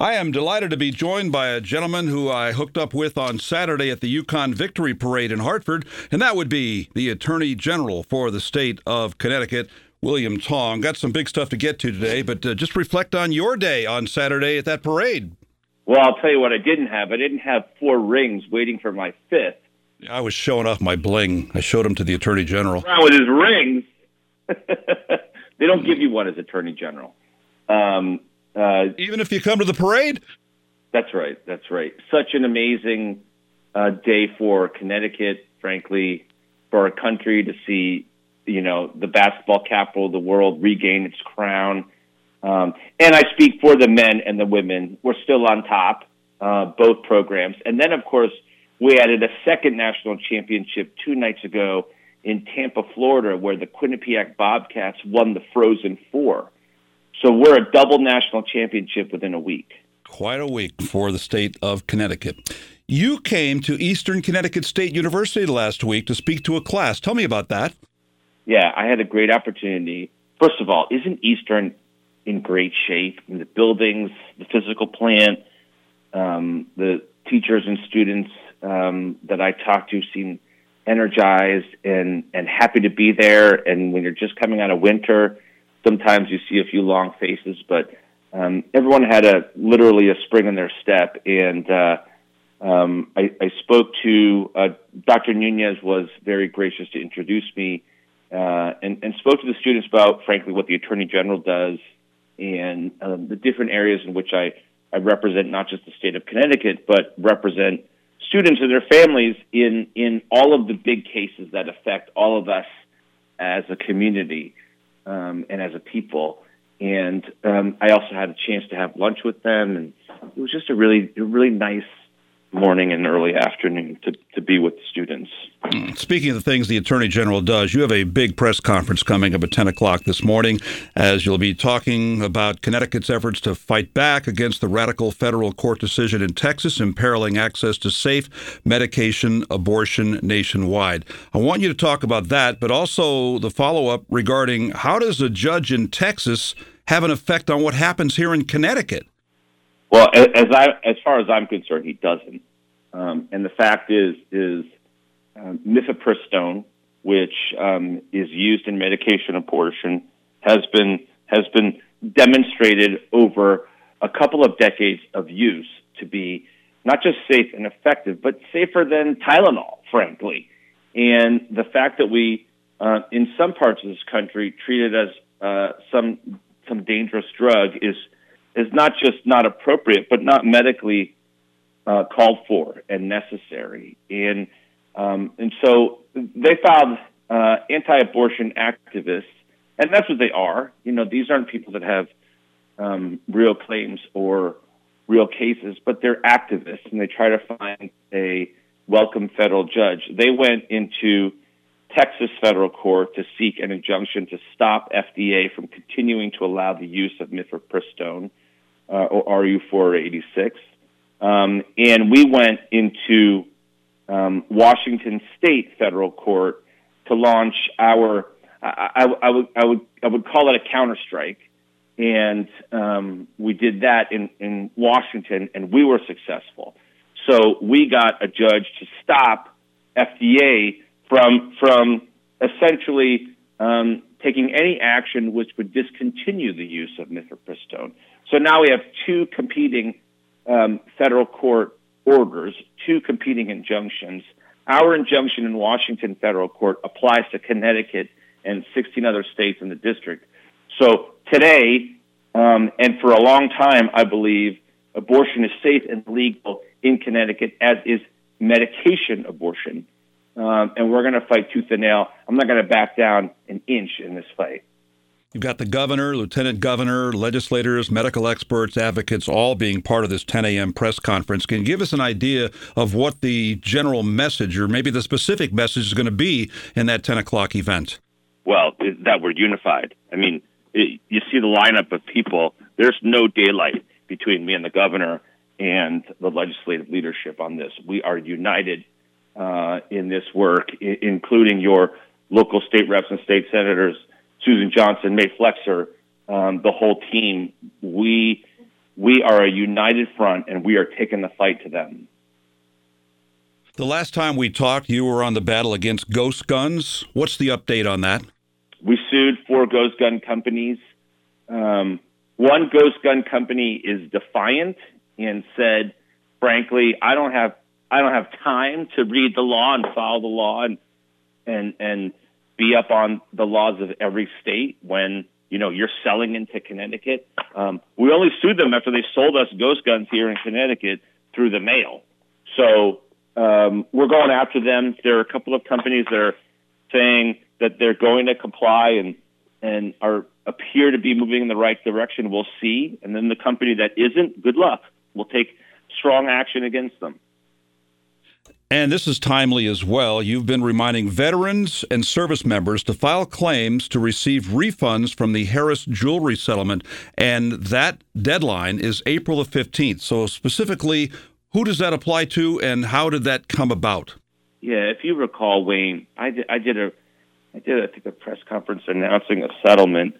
I am delighted to be joined by a gentleman who I hooked up with on Saturday at the UConn Victory Parade in Hartford, and that would be the Attorney General for the state of Connecticut, William Tong. Got some big stuff to get to today, but uh, just reflect on your day on Saturday at that parade. Well, I'll tell you what I didn't have. I didn't have four rings waiting for my fifth. I was showing off my bling. I showed him to the Attorney General. Around with his rings. they don't give you one as Attorney General. Um, uh, Even if you come to the parade? That's right. That's right. Such an amazing uh, day for Connecticut, frankly, for our country to see, you know, the basketball capital of the world regain its crown. Um, and I speak for the men and the women. We're still on top, uh, both programs. And then, of course, we added a second national championship two nights ago in Tampa, Florida, where the Quinnipiac Bobcats won the Frozen Four. So we're a double national championship within a week. Quite a week for the state of Connecticut. You came to Eastern Connecticut State University last week to speak to a class. Tell me about that. Yeah, I had a great opportunity. First of all, isn't Eastern in great shape? the buildings, the physical plant, um, the teachers and students um, that I talked to seem energized and, and happy to be there. And when you're just coming out of winter, Sometimes you see a few long faces, but um, everyone had a literally a spring in their step. And uh, um, I, I spoke to uh, Dr. Nunez was very gracious to introduce me uh, and, and spoke to the students about, frankly, what the Attorney General does and um, the different areas in which I, I represent not just the state of Connecticut, but represent students and their families in, in all of the big cases that affect all of us as a community um, and as a people. And um, I also had a chance to have lunch with them, and it was just a really, a really nice morning and early afternoon to, to be with students. Hmm. Speaking of the things the Attorney General does, you have a big press conference coming up at 10 o'clock this morning as you'll be talking about Connecticut's efforts to fight back against the radical federal court decision in Texas imperiling access to safe medication abortion nationwide. I want you to talk about that, but also the follow up regarding how does a judge in Texas have an effect on what happens here in Connecticut? Well, as I, as far as I'm concerned, he doesn't. Um, and the fact is, is um, mifepristone, which um, is used in medication abortion, has been has been demonstrated over a couple of decades of use to be not just safe and effective, but safer than Tylenol, frankly. And the fact that we, uh, in some parts of this country, treat it as uh, some some dangerous drug is is not just not appropriate, but not medically uh, called for and necessary. And um, and so they filed uh, anti-abortion activists, and that's what they are. You know, these aren't people that have um, real claims or real cases, but they're activists, and they try to find a welcome federal judge. They went into Texas federal court to seek an injunction to stop FDA from continuing to allow the use of mifepristone uh, or RU 486. Um, and we went into um, Washington State federal court to launch our, I, I, I, would, I, would, I would call it a counterstrike. And um, we did that in, in Washington, and we were successful. So we got a judge to stop FDA from, from essentially um, taking any action which would discontinue the use of mifepristone. So now we have two competing um, federal court orders, two competing injunctions. Our injunction in Washington federal court applies to Connecticut and 16 other states in the district. So today, um, and for a long time, I believe abortion is safe and legal in Connecticut, as is medication abortion. Um, and we're going to fight tooth and nail. I'm not going to back down an inch in this fight. You've got the governor, lieutenant governor, legislators, medical experts, advocates, all being part of this 10 a.m. press conference. Can you give us an idea of what the general message or maybe the specific message is going to be in that 10 o'clock event? Well, that we're unified. I mean, it, you see the lineup of people. There's no daylight between me and the governor and the legislative leadership on this. We are united uh, in this work, I- including your local state reps and state senators Susan Johnson, Mae Flexer, um, the whole team, we we are a united front and we are taking the fight to them. The last time we talked, you were on the battle against ghost guns. What's the update on that? We sued four ghost gun companies. Um, one ghost gun company is defiant and said, frankly, I don't have I don't have time to read the law and follow the law and and and be up on the laws of every state when you know you're selling into Connecticut. Um, we only sued them after they sold us ghost guns here in Connecticut through the mail. So um, we're going after them. There are a couple of companies that are saying that they're going to comply and and are appear to be moving in the right direction. We'll see. And then the company that isn't, good luck. We'll take strong action against them. And this is timely as well. You've been reminding veterans and service members to file claims to receive refunds from the Harris jewelry settlement. And that deadline is April the 15th. So, specifically, who does that apply to and how did that come about? Yeah, if you recall, Wayne, I did, I did a I did I think a press conference announcing a settlement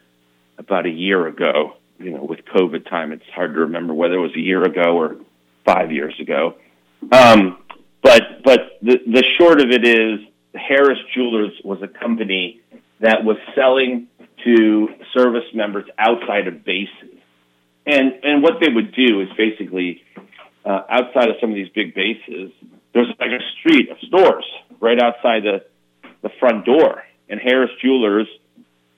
about a year ago. You know, with COVID time, it's hard to remember whether it was a year ago or five years ago. Um, but but the the short of it is, Harris Jewelers was a company that was selling to service members outside of bases, and and what they would do is basically uh, outside of some of these big bases, there's like a street of stores right outside the the front door, and Harris Jewelers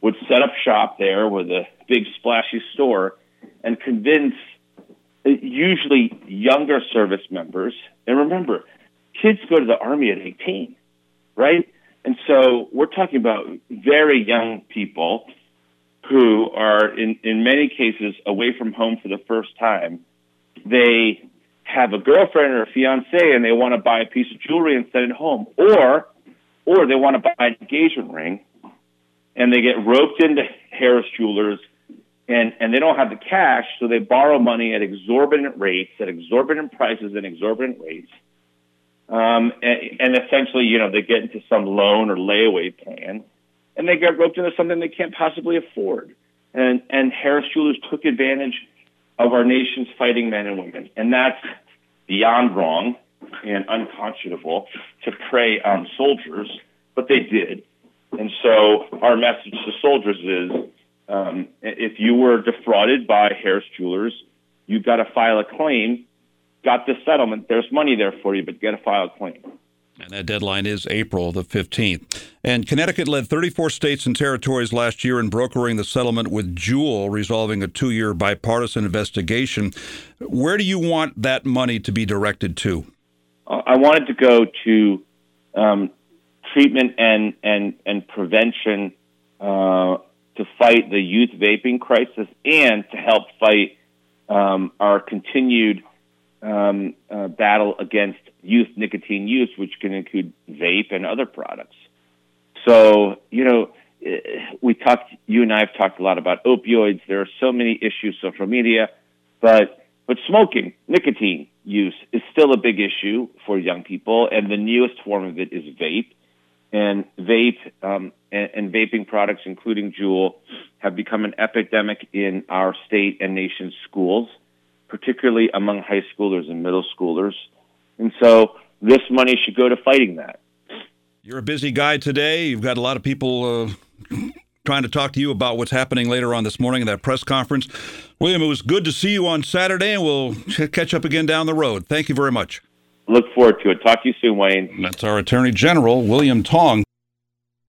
would set up shop there with a big splashy store and convince uh, usually younger service members. And remember, kids go to the army at 18, right? And so we're talking about very young people who are in, in many cases away from home for the first time. They have a girlfriend or a fiance and they want to buy a piece of jewelry and send it home or or they want to buy an engagement ring and they get roped into Harris Jewelers and, and they don't have the cash, so they borrow money at exorbitant rates, at exorbitant prices and exorbitant rates. Um, and, and essentially, you know, they get into some loan or layaway plan and they get roped into something they can't possibly afford. And, and Harris Jewelers took advantage of our nation's fighting men and women. And that's beyond wrong and unconscionable to prey on soldiers, but they did. And so our message to soldiers is um, if you were defrauded by Harris Jewelers, you've got to file a claim. Got this settlement. There's money there for you, but you got to file a claim. And that deadline is April the 15th. And Connecticut led 34 states and territories last year in brokering the settlement with Juul, resolving a two year bipartisan investigation. Where do you want that money to be directed to? I wanted to go to um, treatment and and and prevention uh, to fight the youth vaping crisis and to help fight um, our continued um, uh, battle against youth nicotine use, which can include vape and other products. So you know, eh, we talked. You and I have talked a lot about opioids. There are so many issues, social media, but but smoking, nicotine use is still a big issue for young people, and the newest form of it is vape and vape um, and, and, vaping products, including Juul, have become an epidemic in our state and nation schools, particularly among high schoolers and middle schoolers. And so this money should go to fighting that. You're a busy guy today. You've got a lot of people uh, trying to talk to you about what's happening later on this morning in that press conference. William, it was good to see you on Saturday, and we'll catch up again down the road. Thank you very much. Look forward to it. Talk to you soon, Wayne. That's our Attorney General, William Tong.